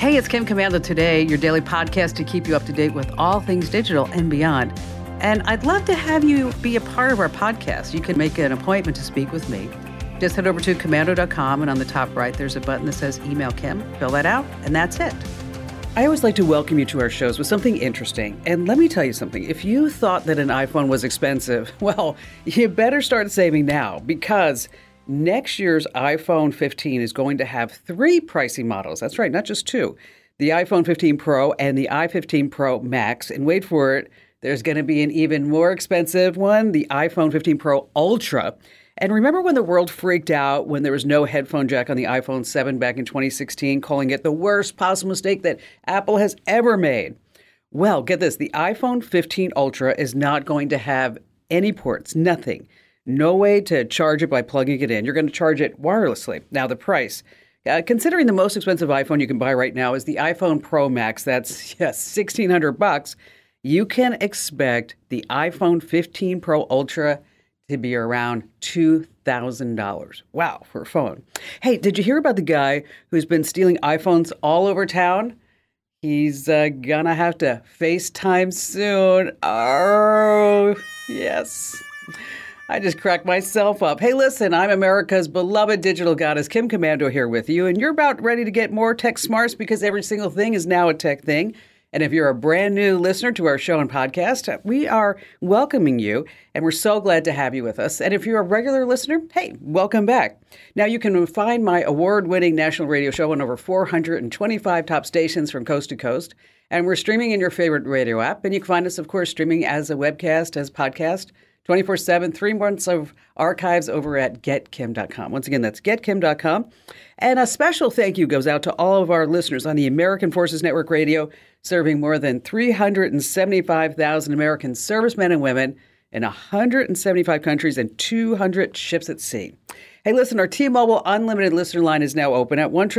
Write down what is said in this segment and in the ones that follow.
Hey, it's Kim Komando today, your daily podcast to keep you up to date with all things digital and beyond. And I'd love to have you be a part of our podcast. You can make an appointment to speak with me. Just head over to komando.com, and on the top right, there's a button that says Email Kim. Fill that out, and that's it. I always like to welcome you to our shows with something interesting. And let me tell you something if you thought that an iPhone was expensive, well, you better start saving now because next year's iPhone 15 is going to have three pricing models. That's right, not just two the iPhone 15 Pro and the i15 Pro Max. And wait for it, there's going to be an even more expensive one, the iPhone 15 Pro Ultra. And remember when the world freaked out when there was no headphone jack on the iPhone 7 back in 2016, calling it the worst possible mistake that Apple has ever made? Well, get this the iPhone 15 Ultra is not going to have any ports, nothing. No way to charge it by plugging it in. You're going to charge it wirelessly. Now, the price. Uh, considering the most expensive iPhone you can buy right now is the iPhone Pro Max, that's yes, 1600 bucks. You can expect the iPhone 15 Pro Ultra to be around $2,000. Wow, for a phone. Hey, did you hear about the guy who's been stealing iPhones all over town? He's uh, gonna have to FaceTime soon. Oh, yes. I just cracked myself up. Hey, listen, I'm America's beloved digital goddess, Kim Komando, here with you, and you're about ready to get more tech smarts because every single thing is now a tech thing. And if you're a brand new listener to our show and podcast, we are welcoming you, and we're so glad to have you with us. And if you're a regular listener, hey, welcome back. Now, you can find my award winning national radio show on over 425 top stations from coast to coast. And we're streaming in your favorite radio app. And you can find us, of course, streaming as a webcast, as podcast 24 7, three months of archives over at getkim.com. Once again, that's getkim.com. And a special thank you goes out to all of our listeners on the American Forces Network Radio, serving more than 375,000 American servicemen and women in 175 countries and 200 ships at sea. Hey, listen, our T Mobile Unlimited listener line is now open at 1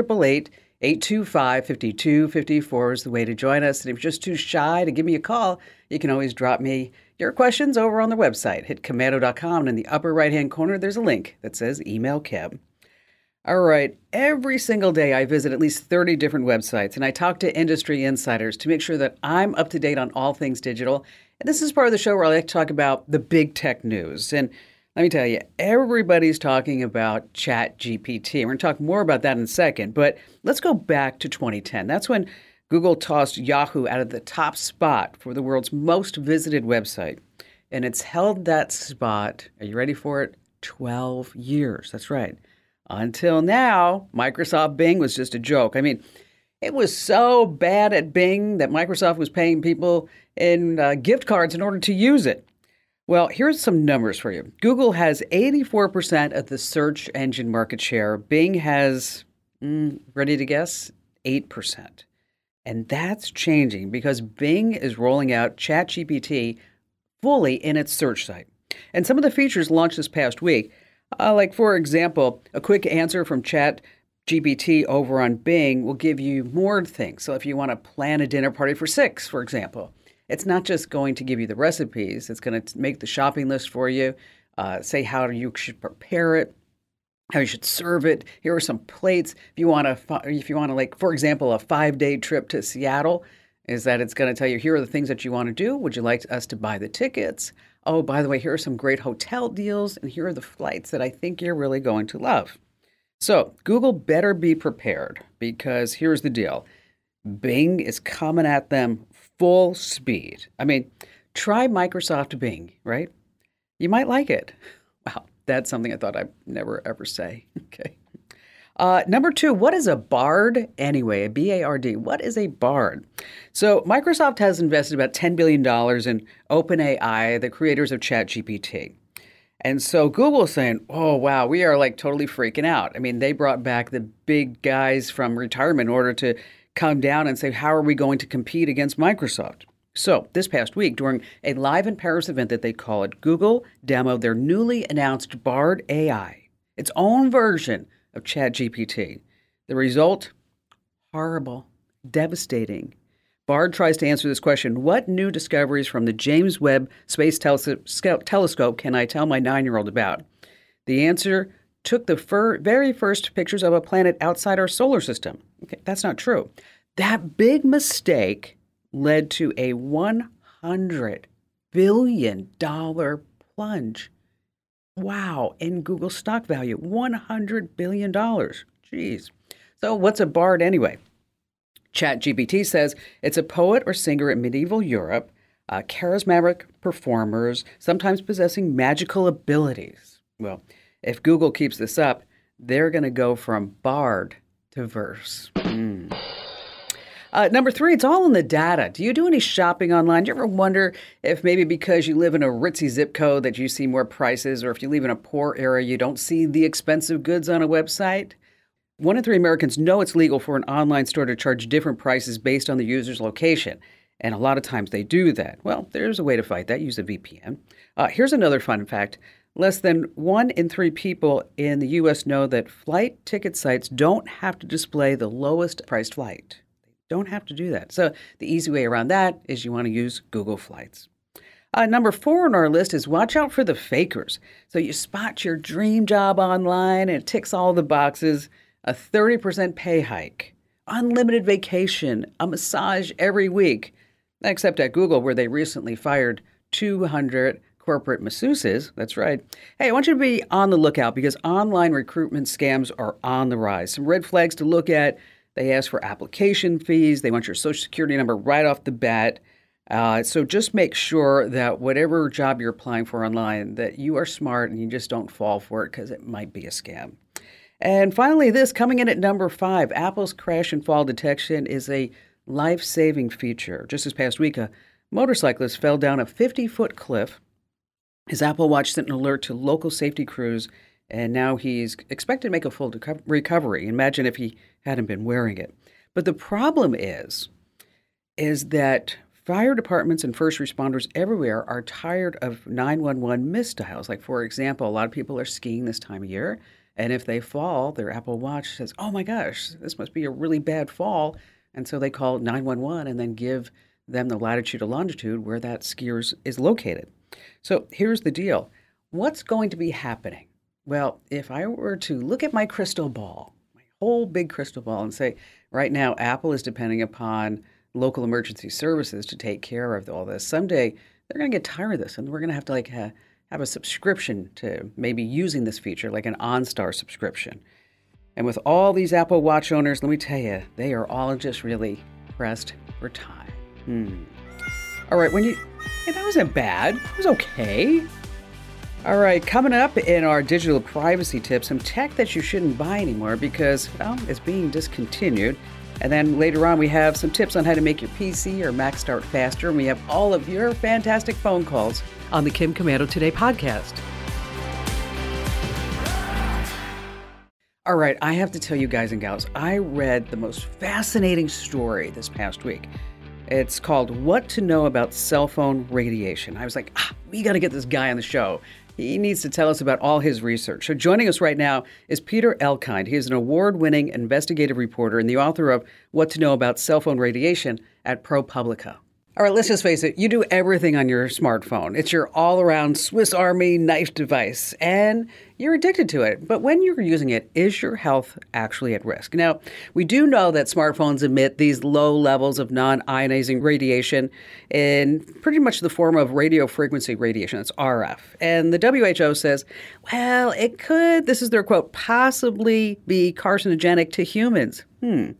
825 5254 is the way to join us. And if you're just too shy to give me a call, you can always drop me your questions over on the website. Hit komando.com, and in the upper right hand corner, there's a link that says Email Kim. All right, every single day I visit at least 30 different websites and I talk to industry insiders to make sure that I'm up to date on all things digital. And this is part of the show where I like to talk about the big tech news. And let me tell you, everybody's talking about Chat GPT. We're going to talk more about that in a second, but let's go back to 2010. That's when Google tossed Yahoo out of the top spot for the world's most visited website. And it's held that spot, are you ready for it? 12 years. That's right. Until now, Microsoft Bing was just a joke. I mean, it was so bad at Bing that Microsoft was paying people in uh, gift cards in order to use it. Well, here's some numbers for you. Google has 84% of the search engine market share. Bing has, mm, ready to guess, 8%. And that's changing because Bing is rolling out ChatGPT fully in its search site. And some of the features launched this past week, uh, like for example, a quick answer from ChatGPT over on Bing will give you more things. So if you want to plan a dinner party for six, for example, it's not just going to give you the recipes, it's going to make the shopping list for you, uh, say how you should prepare it, how you should serve it. Here are some plates. If you want to, if you want to, like for example, a five-day trip to Seattle, is that it's going to tell you here are the things that you want to do. Would you like us to buy the tickets? Oh, by the way, here are some great hotel deals, and here are the flights that I think you're really going to love. So Google better be prepared because here's the deal: Bing is coming at them full speed. I mean, try Microsoft Bing, right? You might like it. That's something I thought I'd never ever say. Okay. Uh, number two, what is a BARD anyway? A B A R D. What is a BARD? So, Microsoft has invested about $10 billion in OpenAI, the creators of ChatGPT. And so Google is saying, oh, wow, we are like totally freaking out. I mean, they brought back the big guys from retirement in order to come down and say, how are we going to compete against Microsoft? So, this past week, during a live in Paris event that they call it, Google demoed their newly announced Bard AI, its own version of ChatGPT. The result? Horrible, devastating. Bard tries to answer this question What new discoveries from the James Webb Space Telescope can I tell my nine year old about? The answer took the fir- very first pictures of a planet outside our solar system. Okay, that's not true. That big mistake led to a $100 billion plunge. Wow, in Google stock value, $100 billion. Jeez. So, what's a bard anyway? ChatGPT says it's a poet or singer in medieval Europe, uh, charismatic performers, sometimes possessing magical abilities. Well, if Google keeps this up, they're going to go from bard to verse. Mm. Uh, number three, it's all in the data. Do you do any shopping online? Do you ever wonder if maybe because you live in a ritzy zip code that you see more prices, or if you live in a poor area, you don't see the expensive goods on a website? One in three Americans know it's legal for an online store to charge different prices based on the user's location. And a lot of times they do that. Well, there's a way to fight that. Use a VPN. Uh, here's another fun fact less than one in three people in the U.S. know that flight ticket sites don't have to display the lowest priced flight. Don't have to do that. So the easy way around that is you want to use Google Flights. Uh, number four on our list is watch out for the fakers. So you spot your dream job online and it ticks all the boxes a 30% pay hike, unlimited vacation, a massage every week, except at Google, where they recently fired 200 corporate masseuses. That's right. Hey, I want you to be on the lookout because online recruitment scams are on the rise. Some red flags to look at they ask for application fees. They want your social security number right off the bat. Uh, so just make sure that whatever job you're applying for online, that you are smart and you just don't fall for it because it might be a scam. And finally, this coming in at number five, Apple's crash and fall detection is a life-saving feature. Just this past week, a motorcyclist fell down a 50-foot cliff. His Apple Watch sent an alert to local safety crews and now he's expected to make a full recovery. Imagine if he hadn't been wearing it. But the problem is, is that fire departments and first responders everywhere are tired of 911 misdials. Like, for example, a lot of people are skiing this time of year, and if they fall, their Apple Watch says, oh my gosh, this must be a really bad fall. And so they call 911 and then give them the latitude and longitude where that skier is located. So here's the deal what's going to be happening? Well, if I were to look at my crystal ball, my whole big crystal ball, and say, right now, Apple is depending upon local emergency services to take care of all this. Someday, they're going to get tired of this, and we're going to have to like ha- have a subscription to maybe using this feature, like an OnStar subscription. And with all these Apple Watch owners, let me tell you, they are all just really pressed for time. Hmm. All right, when you, hey, that wasn't bad. It was okay. All right, coming up in our digital privacy tips, some tech that you shouldn't buy anymore because, well, it's being discontinued. And then later on, we have some tips on how to make your PC or Mac start faster. And we have all of your fantastic phone calls on the Kim Komando Today podcast. All right, I have to tell you guys and gals, I read the most fascinating story this past week. It's called What to Know About Cell Phone Radiation. I was like, ah, we got to get this guy on the show. He needs to tell us about all his research. So, joining us right now is Peter Elkind. He is an award winning investigative reporter and the author of What to Know About Cell Phone Radiation at ProPublica. All right, let's just face it, you do everything on your smartphone. It's your all around Swiss Army knife device, and you're addicted to it. But when you're using it, is your health actually at risk? Now, we do know that smartphones emit these low levels of non ionizing radiation in pretty much the form of radio frequency radiation. It's RF. And the WHO says, well, it could, this is their quote, possibly be carcinogenic to humans. Hmm.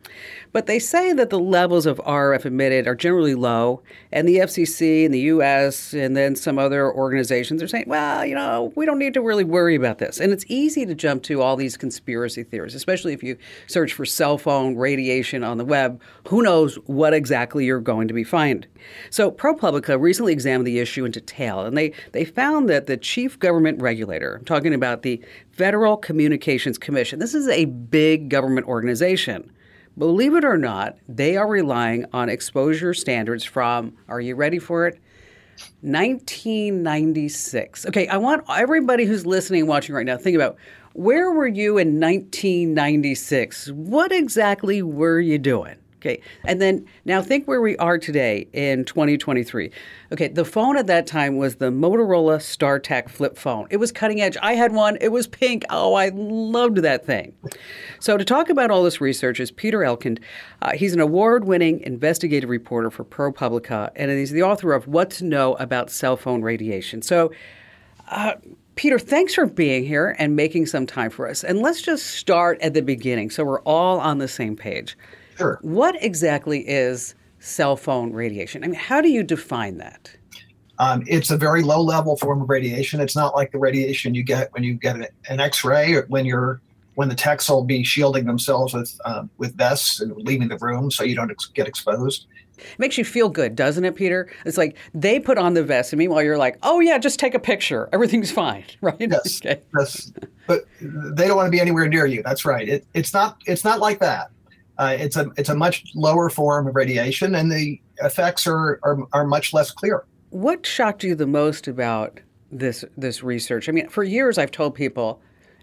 But they say that the levels of RF emitted are generally low, and the FCC in the US and then some other organizations are saying, well, you know, we don't need to really worry about this. And it's easy to jump to all these conspiracy theories, especially if you search for cell phone radiation on the web. Who knows what exactly you're going to be finding? So ProPublica recently examined the issue in detail, and they, they found that the chief government regulator, I'm talking about the Federal Communications Commission. This is a big government organization. Believe it or not, they are relying on exposure standards from, are you ready for it? 1996. Okay, I want everybody who's listening and watching right now think about where were you in 1996? What exactly were you doing? Okay. And then now think where we are today in 2023. Okay. The phone at that time was the Motorola StarTAC flip phone. It was cutting edge. I had one. It was pink. Oh, I loved that thing. So to talk about all this research is Peter Elkind. Uh, he's an award winning investigative reporter for ProPublica, and he's the author of What to Know About Cell Phone Radiation. So, uh, Peter, thanks for being here and making some time for us. And let's just start at the beginning so we're all on the same page. Sure. What exactly is cell phone radiation? I mean, how do you define that? Um, it's a very low level form of radiation. It's not like the radiation you get when you get an X-ray or when you're when the techs will be shielding themselves with um, with vests and leaving the room so you don't ex- get exposed. It makes you feel good, doesn't it, Peter? It's like they put on the vest, and meanwhile you're like, "Oh yeah, just take a picture. Everything's fine." Right? Yes. okay. yes. But they don't want to be anywhere near you. That's right. It, it's not. It's not like that. Uh, it's a it's a much lower form of radiation, and the effects are, are are much less clear. What shocked you the most about this this research? I mean, for years I've told people,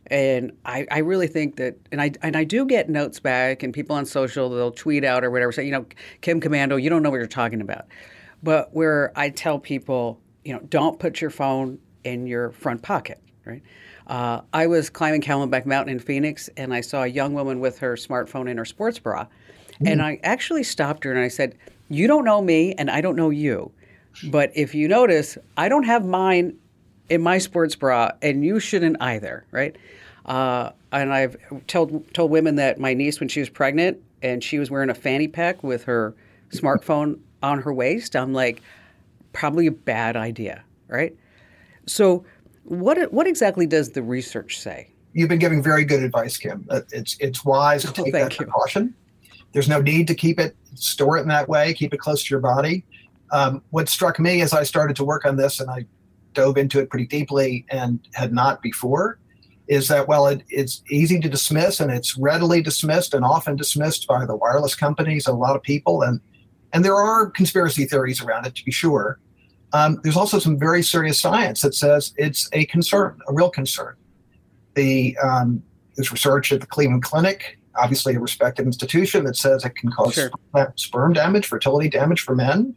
and I, I really think that, and I and I do get notes back, and people on social they'll tweet out or whatever say, you know, Kim Komando, you don't know what you're talking about. But where I tell people, you know, don't put your phone in your front pocket, right? Uh, I was climbing Camelback Mountain in Phoenix, and I saw a young woman with her smartphone in her sports bra. Mm. And I actually stopped her and I said, You don't know me, and I don't know you. But if you notice, I don't have mine in my sports bra, and you shouldn't either, right? Uh, and I've told told women that my niece, when she was pregnant, and she was wearing a fanny pack with her smartphone on her waist, I'm like, probably a bad idea, right? So what what exactly does the research say? You've been giving very good advice, Kim. It's it's wise to oh, take that precaution. There's no need to keep it store it in that way. Keep it close to your body. Um, what struck me as I started to work on this, and I dove into it pretty deeply and had not before, is that well, it, it's easy to dismiss and it's readily dismissed and often dismissed by the wireless companies, a lot of people, and and there are conspiracy theories around it to be sure. Um, there's also some very serious science that says it's a concern, a real concern. The um, there's research at the Cleveland Clinic, obviously a respected institution, that says it can cause sure. sperm damage, fertility damage for men.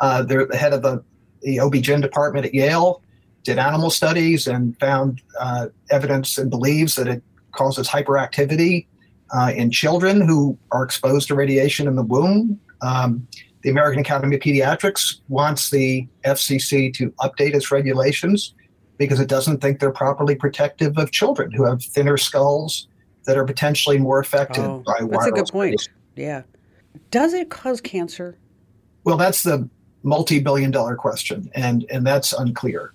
Uh, they're the head of the, the OB-GYN department at Yale did animal studies and found uh, evidence and believes that it causes hyperactivity uh, in children who are exposed to radiation in the womb. Um, the American Academy of Pediatrics wants the FCC to update its regulations because it doesn't think they're properly protective of children who have thinner skulls that are potentially more affected oh, by wireless. That's a good point. Radiation. Yeah. Does it cause cancer? Well, that's the multi-billion dollar question, and and that's unclear.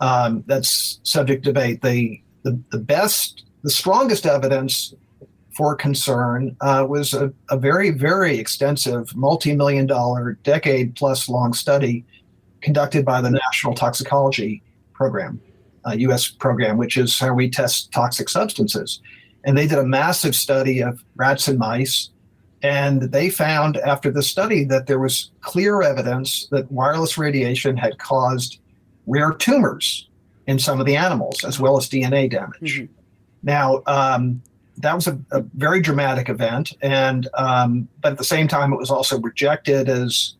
Um, that's subject debate. The, the the best, the strongest evidence for concern uh, was a, a, very, very extensive, multi million dollar, decade plus long study conducted by the National Toxicology Program, uh, US program, which is how we test toxic substances. And they did a massive study of rats and mice. And they found after the study that there was clear evidence that wireless radiation had caused rare tumors in some of the animals, as well as DNA damage. Mm-hmm. Now, um, that was a, a, very dramatic event, and um, but at the same time, it was also rejected as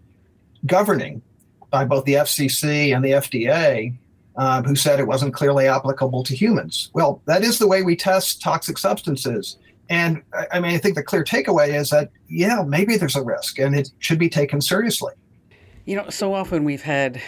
governing by both the FCC and the FDA, uh, who said it wasn't clearly applicable to humans. Well, that is the way we test toxic substances. And I mean, I think the clear takeaway is that, yeah, maybe there's a risk and it should be taken seriously. You know, so often we've had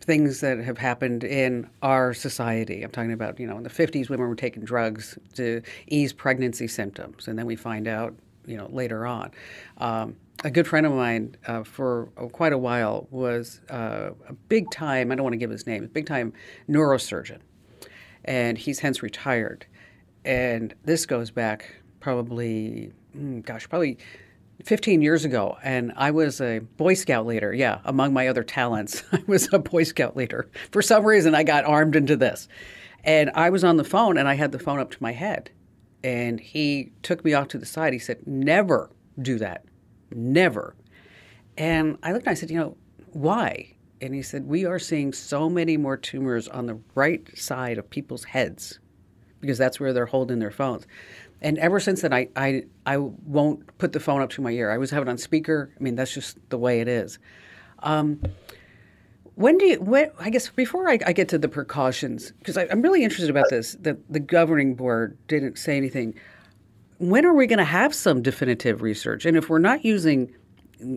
things that have happened in our society. I'm talking about, you know, in the 50s, women were taking drugs to ease pregnancy symptoms, and then we find out, you know, later on. Um, a good friend of mine uh, for quite a while was uh, a big time, I don't want to give his name, big time neurosurgeon. And he's hence retired. And this goes back probably, mm, gosh, probably 15 years ago, and I was a Boy Scout leader. Yeah, among my other talents, I was a Boy Scout leader. For some reason, I got armed into this. And I was on the phone, and I had the phone up to my head. And he took me off to the side. He said, Never do that. Never. And I looked and I said, You know, why? And he said, We are seeing so many more tumors on the right side of people's heads because that's where they're holding their phones. And ever since then, I, I, I won't put the phone up to my ear. I always have it on speaker. I mean, that's just the way it is. Um, when do you, when, I guess before I, I get to the precautions, because I'm really interested about this, that the governing board didn't say anything. When are we going to have some definitive research? And if we're not using,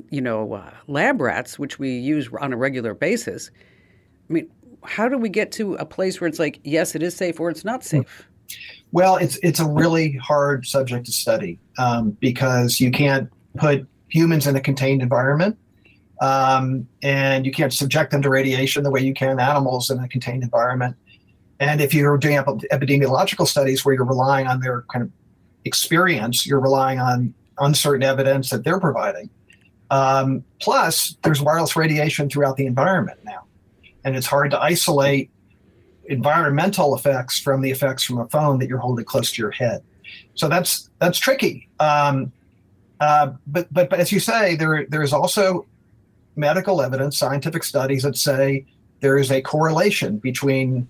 you know, uh, lab rats, which we use on a regular basis, I mean, how do we get to a place where it's like, yes, it is safe or it's not safe? Well, it's it's a really hard subject to study um, because you can't put humans in a contained environment, um, and you can't subject them to radiation the way you can animals in a contained environment. And if you're doing epidemiological studies where you're relying on their kind of experience, you're relying on uncertain evidence that they're providing. Um, plus, there's wireless radiation throughout the environment now, and it's hard to isolate environmental effects from the effects from a phone that you're holding close to your head. So that's that's tricky. Um, uh, but, but but as you say, there there is also medical evidence, scientific studies that say there is a correlation between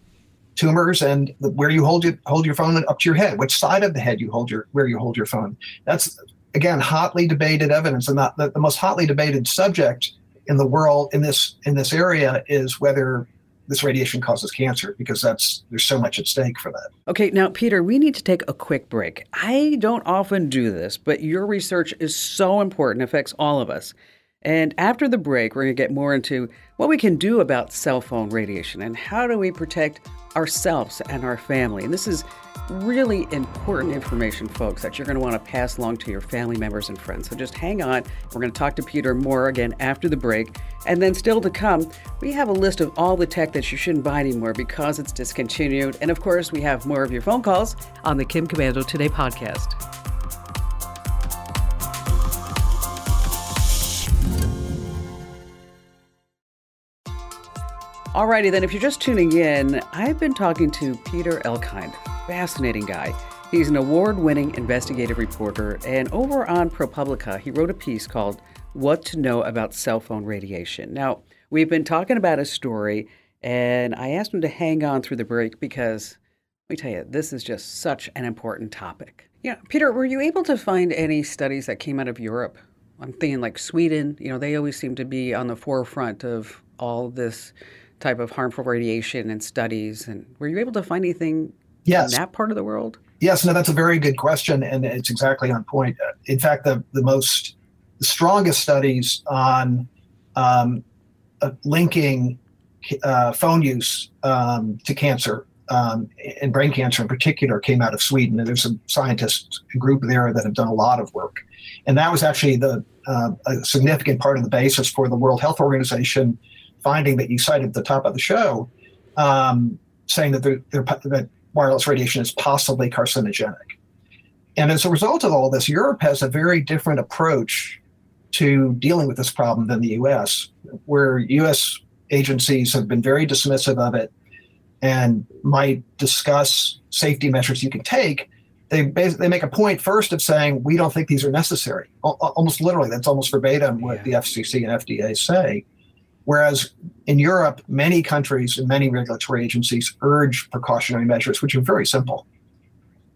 tumors and the, where you hold your hold your phone up to your head, which side of the head you hold your where you hold your phone. That's again hotly debated evidence, and the, the most hotly debated subject in the world in this in this area is whether this radiation causes cancer because that's there's so much at stake for that. Okay, now Peter, we need to take a quick break. I don't often do this, but your research is so important, affects all of us. And after the break, we're going to get more into what we can do about cell phone radiation and how do we protect ourselves and our family. And this is really important information, folks, that you're going to want to pass along to your family members and friends. So just hang on. We're going to talk to Peter more again after the break. And then, still to come, we have a list of all the tech that you shouldn't buy anymore because it's discontinued. And of course, we have more of your phone calls on the Kim Komando Today podcast. Alrighty then, if you're just tuning in, I've been talking to Peter Elkind, fascinating guy. He's an award winning investigative reporter, and over on ProPublica, he wrote a piece called What to Know About Cell Phone Radiation. Now, we've been talking about a story, and I asked him to hang on through the break because, let me tell you, this is just such an important topic. Yeah, Peter, were you able to find any studies that came out of Europe? I'm thinking like Sweden, you know, they always seem to be on the forefront of all this type of harmful radiation and studies. And were you able to find anything yes. in that part of the world? Yes, no, that's a very good question, and it's exactly on point. In fact, the, the most the strongest studies on um, uh, linking uh, phone use um, to cancer um, and brain cancer in particular came out of Sweden. And there's a scientist group there that have done a lot of work. And that was actually the uh, a significant part of the basis for the World Health Organization finding that you cited at the top of the show, um, saying that, they're, they're, that wireless radiation is possibly carcinogenic. And as a result of all this, Europe has a very different approach to dealing with this problem than the US, where US agencies have been very dismissive of it and might discuss safety measures you can take. They, they make a point first of saying, we don't think these are necessary. Almost literally, that's almost verbatim what yeah. the FCC and FDA say. Whereas in Europe, many countries and many regulatory agencies urge precautionary measures, which are very simple.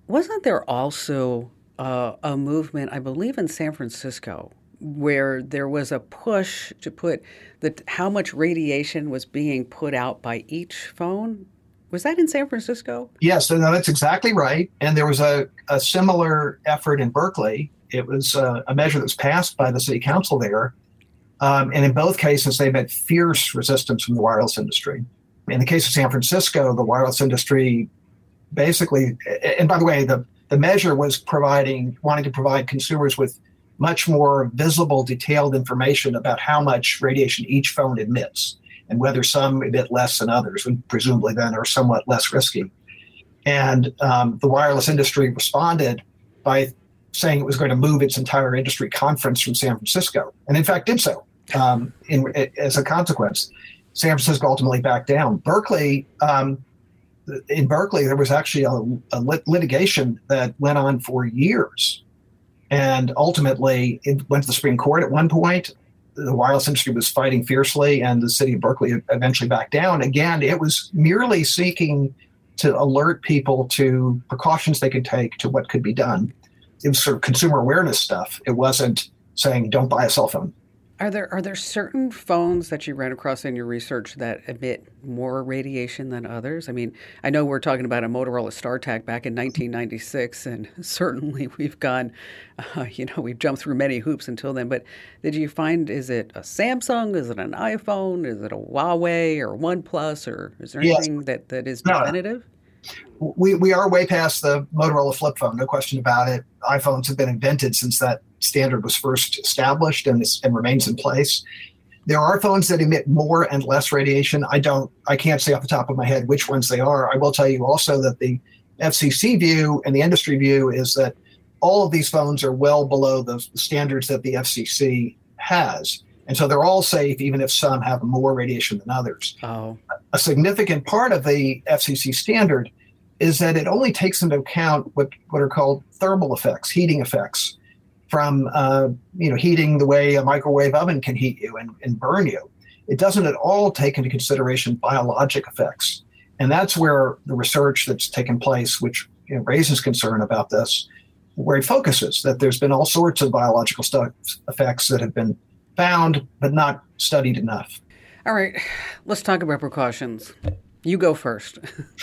Wasn't there also uh, a movement, I believe, in San Francisco, where there was a push to put the how much radiation was being put out by each phone? Was that in San Francisco? Yes, no, that's exactly right. And there was a, a similar effort in Berkeley. It was uh, a measure that was passed by the city council there um, and in both cases, they met fierce resistance from the wireless industry. In the case of San Francisco, the wireless industry basically, and by the way, the, the measure was providing, wanting to provide consumers with much more visible, detailed information about how much radiation each phone emits and whether some emit less than others, and presumably then are somewhat less risky. And um, the wireless industry responded by saying it was going to move its entire industry conference from San Francisco, and in fact did so um, in, as a consequence. San Francisco ultimately backed down. Berkeley, um, in Berkeley, there was actually a, a lit- litigation that went on for years, and ultimately it went to the Supreme Court at one point. The wireless industry was fighting fiercely, and the city of Berkeley eventually backed down. Again, it was merely seeking to alert people to precautions they could take to what could be done. it was sort of consumer awareness stuff. It wasn't saying don't buy a cell phone. Are there are there certain phones that you ran across in your research that emit more radiation than others? I mean, I know we're talking about a Motorola StarTAC back in 1996, and certainly we've gone, uh, you know, we've jumped through many hoops until then. But did you find is it a Samsung? Is it an iPhone? Is it a Huawei or OnePlus? Or is there anything yes. that, that is definitive? No. We, we are way past the Motorola flip phone, no question about it. iPhones have been invented since that standard was first established and, and remains in place. There are phones that emit more and less radiation. I don't, I can't say off the top of my head which ones they are. I will tell you also that the FCC view and the industry view is that all of these phones are well below the standards that the FCC has. And so they're all safe, even if some have more radiation than others. Oh. A significant part of the FCC standard is that it only takes into account what, what are called thermal effects, heating effects from uh, you know heating the way a microwave oven can heat you and, and burn you. It doesn't at all take into consideration biologic effects, and that's where the research that's taken place, which you know, raises concern about this, where it focuses that there's been all sorts of biological stuff, effects that have been found but not studied enough. All right, let's talk about precautions. You go first.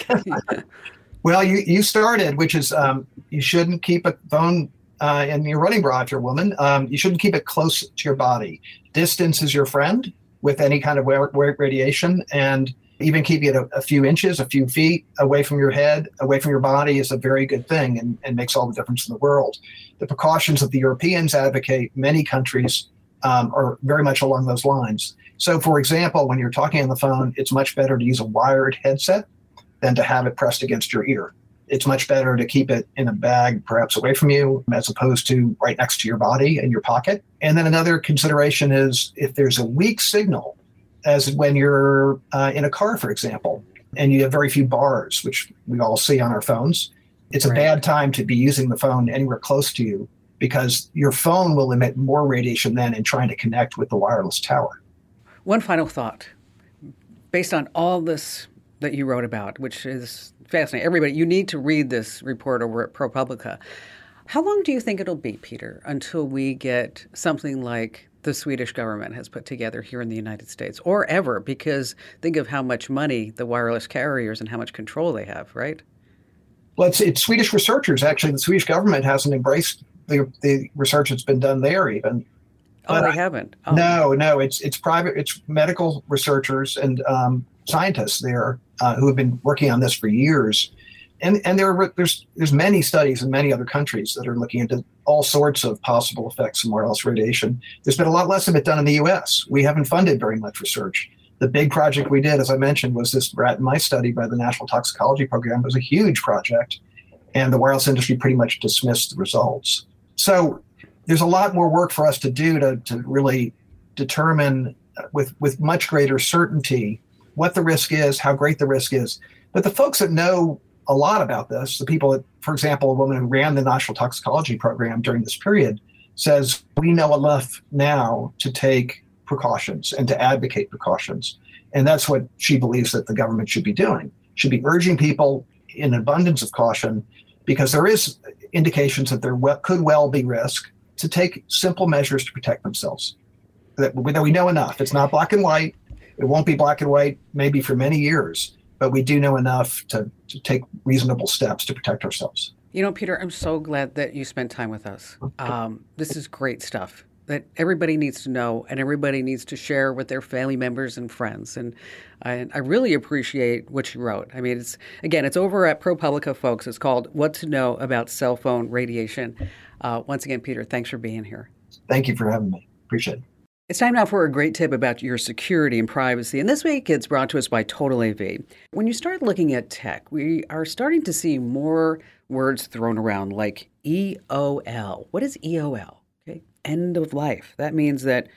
well, you, you started, which is um, you shouldn't keep a phone uh, and you're running bra if you're a woman, um, you shouldn't keep it close to your body. Distance is your friend with any kind of radiation, and even keeping it a, a, few inches, a few feet away from your head, away from your body is a very good thing and, and makes all the difference in the world. The precautions that the Europeans advocate, many countries um, are very much along those lines. So, for example, when you're talking on the phone, it's much better to use a wired headset than to have it pressed against your ear it's much better to keep it in a bag, perhaps away from you, as opposed to right next to your body in your pocket. And then another consideration is if there's a weak signal, as when you're uh, in a car, for example, and you have very few bars, which we all see on our phones, it's a right. bad time to be using the phone anywhere close to you because your phone will emit more radiation then in trying to connect with the wireless tower. One final thought. Based on all this that you wrote about, which is fascinating. Everybody, you need to read this report over at ProPublica. How long do you think it'll be, Peter, until we get something like the Swedish government has put together here in the United States, or ever? Because think of how much money the wireless carriers and how much control they have, right? Well, it's, it's Swedish researchers. Actually, the Swedish government hasn't embraced the, the research that's been done there, even. Oh, but they haven't. Oh. No, no. It's it's private. It's medical researchers and um, scientists there uh, who have been working on this for years. And, and there are, there's there's many studies in many other countries that are looking into all sorts of possible effects of wireless radiation. There's been a lot less of it done in the U.S. We haven't funded very much research. The big project we did, as I mentioned, was this rat and mice study by the National Toxicology Program. It was a huge project, and the wireless industry pretty much dismissed the results. So there's a lot more work for us to do to, to really determine with with much greater certainty what the risk is, how great the risk is. But the folks that know a lot about this, the people that, for example, a woman who ran the National Toxicology Program during this period says, we know enough now to take precautions and to advocate precautions. And that's what she believes that the government should be doing, should be urging people in abundance of caution because there is indications that there could well be risk to take simple measures to protect themselves. That, that we know enough. It's not black and white. It won't be black and white maybe for many years, but we do know enough to, to take reasonable steps to protect ourselves. You know, Peter, I'm so glad that you spent time with us. Um, this is great stuff that everybody needs to know and everybody needs to share with their family members and friends. And I, I really appreciate what you wrote. I mean, it's again, it's over at ProPublica, folks. It's called "What to Know About Cell Phone Radiation." Uh, once again, Peter, thanks for being here. Thank you for having me. Appreciate it. It's time now for a great tip about your security and privacy. And this week it's brought to us by Total AV. When you start looking at tech, we are starting to see more words thrown around like EOL. What is EOL? Okay, end of life. That means that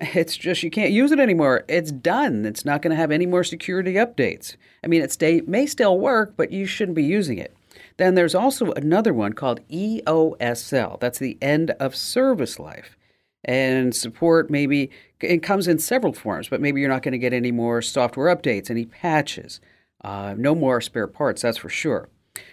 it's just you can't use it anymore. It's done. It's not going to have any more security updates. I mean, it stay, may still work, but you shouldn't be using it. Then there's also another one called EOSL. That's the end of service life and support maybe it comes in several forms but maybe you're not going to get any more software updates any patches uh, no more spare parts that's for sure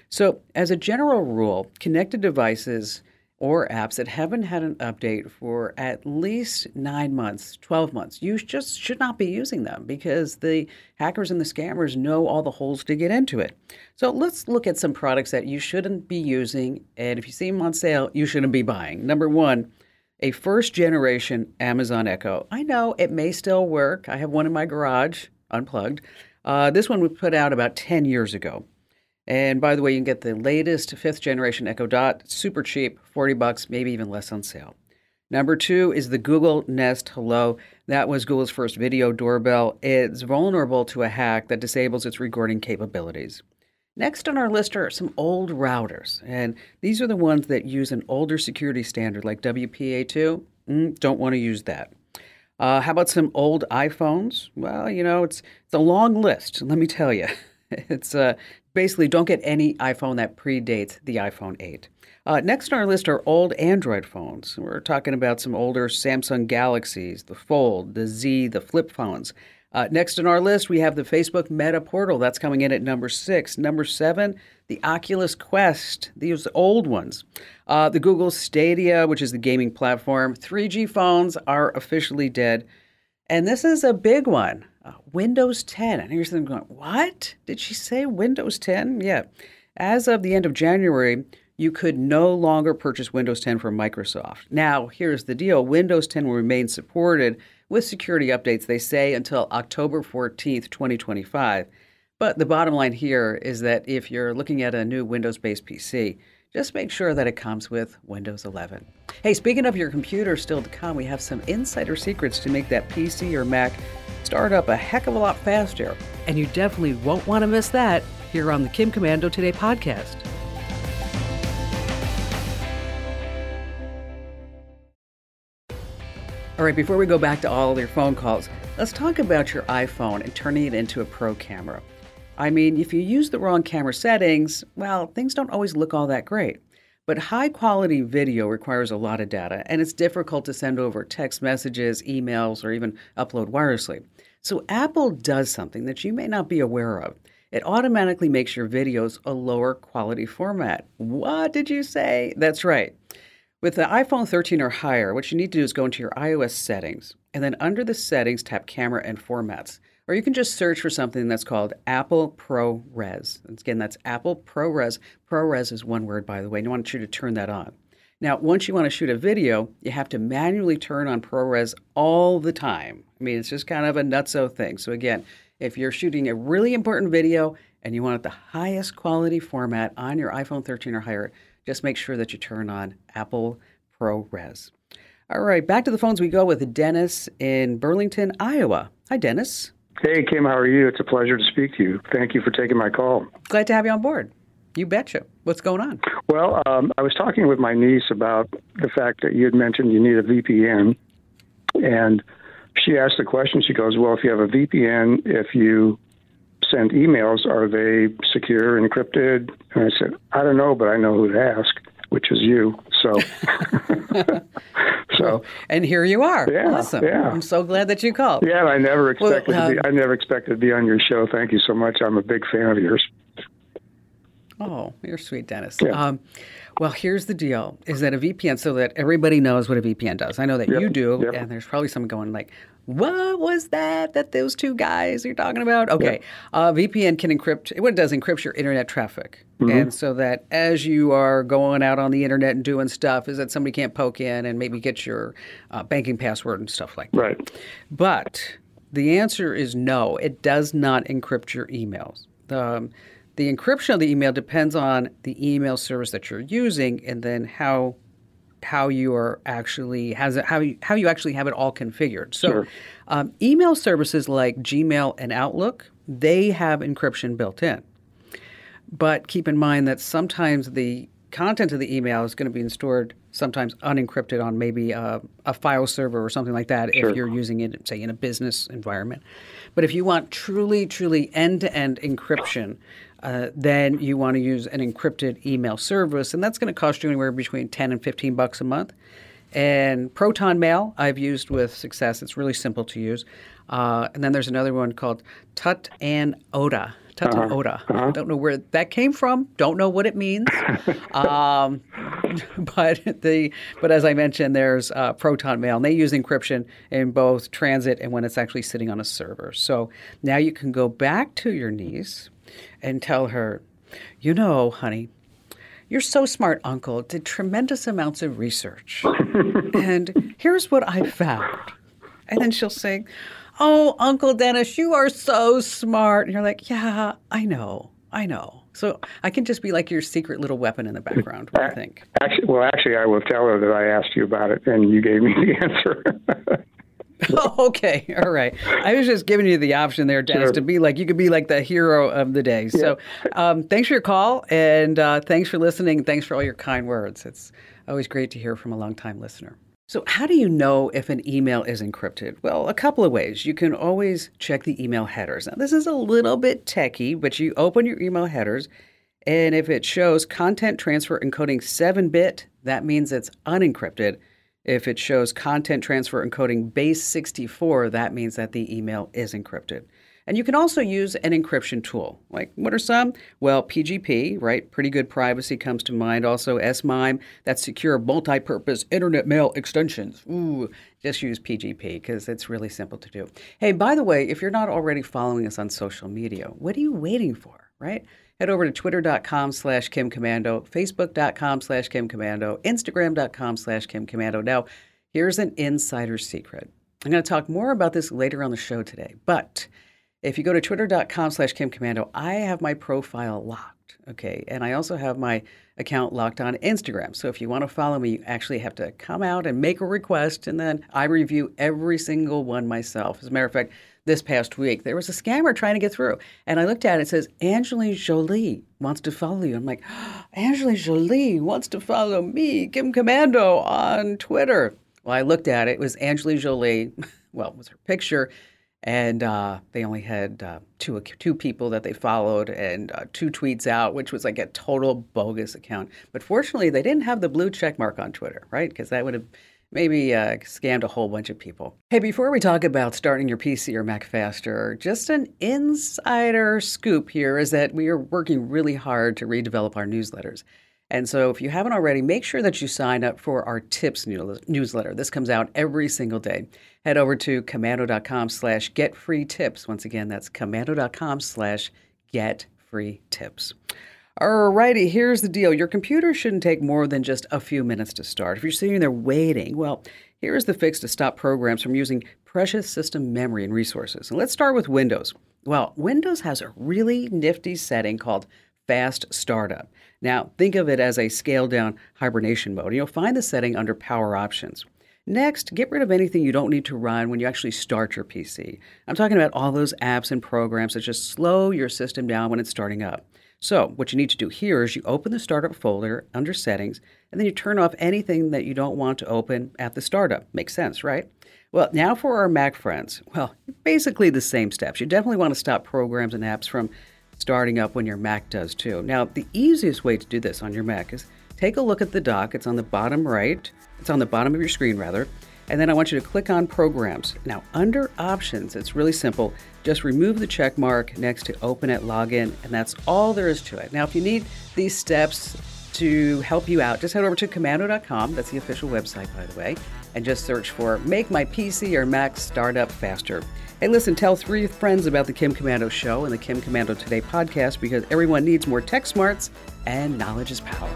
so as a general rule connected devices or apps that haven't had an update for at least nine months, 12 months. You just should not be using them because the hackers and the scammers know all the holes to get into it. So let's look at some products that you shouldn't be using. And if you see them on sale, you shouldn't be buying. Number one, a first generation Amazon Echo. I know it may still work. I have one in my garage, unplugged. Uh, this one was put out about 10 years ago. And by the way, you can get the latest fifth generation Echo Dot, super cheap, 40 bucks, maybe even less on sale. Number two is the Google Nest Hello. That was Google's first video doorbell. It's vulnerable to a hack that disables its recording capabilities. Next on our list are some old routers, and these are the ones that use an older security standard like WPA2. Mm, don't want to use that. Uh, how about some old iPhones? Well, you know, it's it's a long list. Let me tell you, it's uh, basically don't get any iPhone that predates the iPhone 8. Uh, next on our list are old Android phones. We're talking about some older Samsung Galaxies, the Fold, the Z, the flip phones. Uh, next on our list, we have the Facebook Meta Portal. That's coming in at number six. Number seven, the Oculus Quest, these old ones. Uh, the Google Stadia, which is the gaming platform. 3G phones are officially dead. And this is a big one. Uh, Windows 10. And here's them going, what? Did she say Windows 10? Yeah. As of the end of January, you could no longer purchase Windows 10 from Microsoft. Now, here's the deal Windows 10 will remain supported with security updates, they say, until October 14th, 2025. But the bottom line here is that if you're looking at a new Windows based PC, just make sure that it comes with Windows 11. Hey, speaking of your computer still to come, we have some insider secrets to make that PC or Mac start up a heck of a lot faster. And you definitely won't want to miss that here on the Kim Komando Today podcast. All right, before we go back to all of your phone calls, let's talk about your iPhone and turning it into a pro camera. I mean, if you use the wrong camera settings, well, things don't always look all that great. But high quality video requires a lot of data, and it's difficult to send over text messages, emails, or even upload wirelessly. So Apple does something that you may not be aware of. It automatically makes your videos a lower quality format. What did you say? That's right. With the iPhone 13 or higher, what you need to do is go into your iOS settings, and then under the settings, tap Camera and Formats. Or you can just search for something that's called Apple ProRes. Again, that's Apple ProRes. ProRes is one word, by the way. And I want you to turn that on. Now, once you want to shoot a video, you have to manually turn on ProRes all the time. I mean, it's just kind of a nutso thing. So, again, if you're shooting a really important video and you want it the highest quality format on your iPhone 13 or higher, just make sure that you turn on Apple ProRes. All right, back to the phones we go with Dennis in Burlington, Iowa. Hi, Dennis. Hey, Kim, how are you? It's a pleasure to speak to you. Thank you for taking my call. Glad to have you on board. You betcha. What's going on? Well, um, I was talking with my niece about the fact that you had mentioned you need a VPN. And she asked the question, she goes, Well, if you have a VPN, if you send emails, are they secure, encrypted? And I said, I don't know, but I know who to ask, which is you. So, so, and here you are. Yeah, awesome. Yeah. I'm so glad that you called. Yeah, I never expected well, uh, to be. I never expected to be on your show. Thank you so much. I'm a big fan of yours. Oh, you're sweet, Dennis. Yeah. Um, well, here's the deal: is that a VPN, so that everybody knows what a VPN does. I know that yep. you do, yep. and there's probably someone going like, "What was that? That those two guys you're talking about?" Okay, yep. uh, VPN can encrypt. What it does encrypts your internet traffic, mm-hmm. and so that as you are going out on the internet and doing stuff, is that somebody can't poke in and maybe get your uh, banking password and stuff like that. Right. But the answer is no. It does not encrypt your emails. Um, the encryption of the email depends on the email service that you're using, and then how how you are actually has it, how you how you actually have it all configured. So, sure. um, email services like Gmail and Outlook they have encryption built in, but keep in mind that sometimes the content of the email is going to be stored sometimes unencrypted on maybe a, a file server or something like that sure. if you're using it say in a business environment but if you want truly truly end-to-end encryption uh, then you want to use an encrypted email service, and that's going to cost you anywhere between 10 and 15 bucks a month. And Proton Mail, I've used with success. It's really simple to use. Uh, and then there's another one called Tut and Oda. Tatan uh-huh. Oda. Uh-huh. Don't know where that came from. Don't know what it means. um, but the but as I mentioned, there's uh, Proton Mail, and they use encryption in both transit and when it's actually sitting on a server. So now you can go back to your niece and tell her, you know, honey, you're so smart, Uncle. Did tremendous amounts of research. and here's what I found. And then she'll say, Oh, Uncle Dennis, you are so smart. And you're like, Yeah, I know. I know. So I can just be like your secret little weapon in the background. What do you think? Actually, well, actually, I will tell her that I asked you about it and you gave me the answer. Oh, okay. All right. I was just giving you the option there, Dennis, sure. to be like, you could be like the hero of the day. Yeah. So um, thanks for your call and uh, thanks for listening. Thanks for all your kind words. It's always great to hear from a longtime listener. So, how do you know if an email is encrypted? Well, a couple of ways. You can always check the email headers. Now, this is a little bit techy, but you open your email headers, and if it shows content transfer encoding 7 bit, that means it's unencrypted. If it shows content transfer encoding base 64, that means that the email is encrypted. And you can also use an encryption tool. Like, what are some? Well, PGP, right? Pretty good privacy comes to mind. Also, SMIME, that's secure multi purpose internet mail extensions. Ooh, just use PGP because it's really simple to do. Hey, by the way, if you're not already following us on social media, what are you waiting for, right? head over to twitter.com slash kimkomando, facebook.com slash kimkomando, instagram.com slash kimkomando. Now, here's an insider secret. I'm going to talk more about this later on the show today, but if you go to twitter.com slash kimkomando, I have my profile locked, okay? And I also have my account locked on Instagram. So if you want to follow me, you actually have to come out and make a request, and then I review every single one myself. As a matter of fact, this past week. There was a scammer trying to get through. And I looked at it, it says, Angelina Jolie wants to follow you. I'm like, oh, Jolie wants to follow me, Kim Komando on Twitter. Well, I looked at it, it was Angelina Jolie, well, it was her picture. And uh, they only had uh, two two people that they followed and uh, two tweets out, which was like a total bogus account. But fortunately, they didn't have the blue check mark on Twitter, right? Because that would have maybe uh, scammed a whole bunch of people. Hey, before we talk about starting your PC or Mac faster, just an insider scoop here is that we are working really hard to redevelop our newsletters. And so, if you haven't already, make sure that you sign up for our tips newsletter. This comes out every single day. Head over to komando.com slash get free tips. Once again, that's komando.com slash get free tips. Alrighty, here's the deal. Your computer shouldn't take more than just a few minutes to start. If you're sitting there waiting, well, here's the fix to stop programs from using precious system memory and resources. And let's start with Windows. Well, Windows has a really nifty setting called Fast Startup. Now, think of it as a scaled down hibernation mode. You'll find the setting under Power Options. Next, get rid of anything you don't need to run when you actually start your PC. I'm talking about all those apps and programs that just slow your system down when it's starting up. So, what you need to do here is you open the startup folder under settings, and then you turn off anything that you don't want to open at the startup. Makes sense, right? Well, now for our Mac friends. Well, basically the same steps. You definitely want to stop programs and apps from starting up when your Mac does too. Now, the easiest way to do this on your Mac is take a look at the dock. It's on the bottom right, it's on the bottom of your screen, rather. And then I want you to click on Programs. Now, under Options, it's really simple. Just remove the check mark next to Open at Login, and that's all there is to it. Now, if you need these steps to help you out, just head over to komando.com. That's the official website, by the way, and just search for Make My PC or Mac Startup Faster. Hey, listen, tell three friends about the Kim Komando Show and the Kim Komando Today podcast because everyone needs more tech smarts and knowledge is power.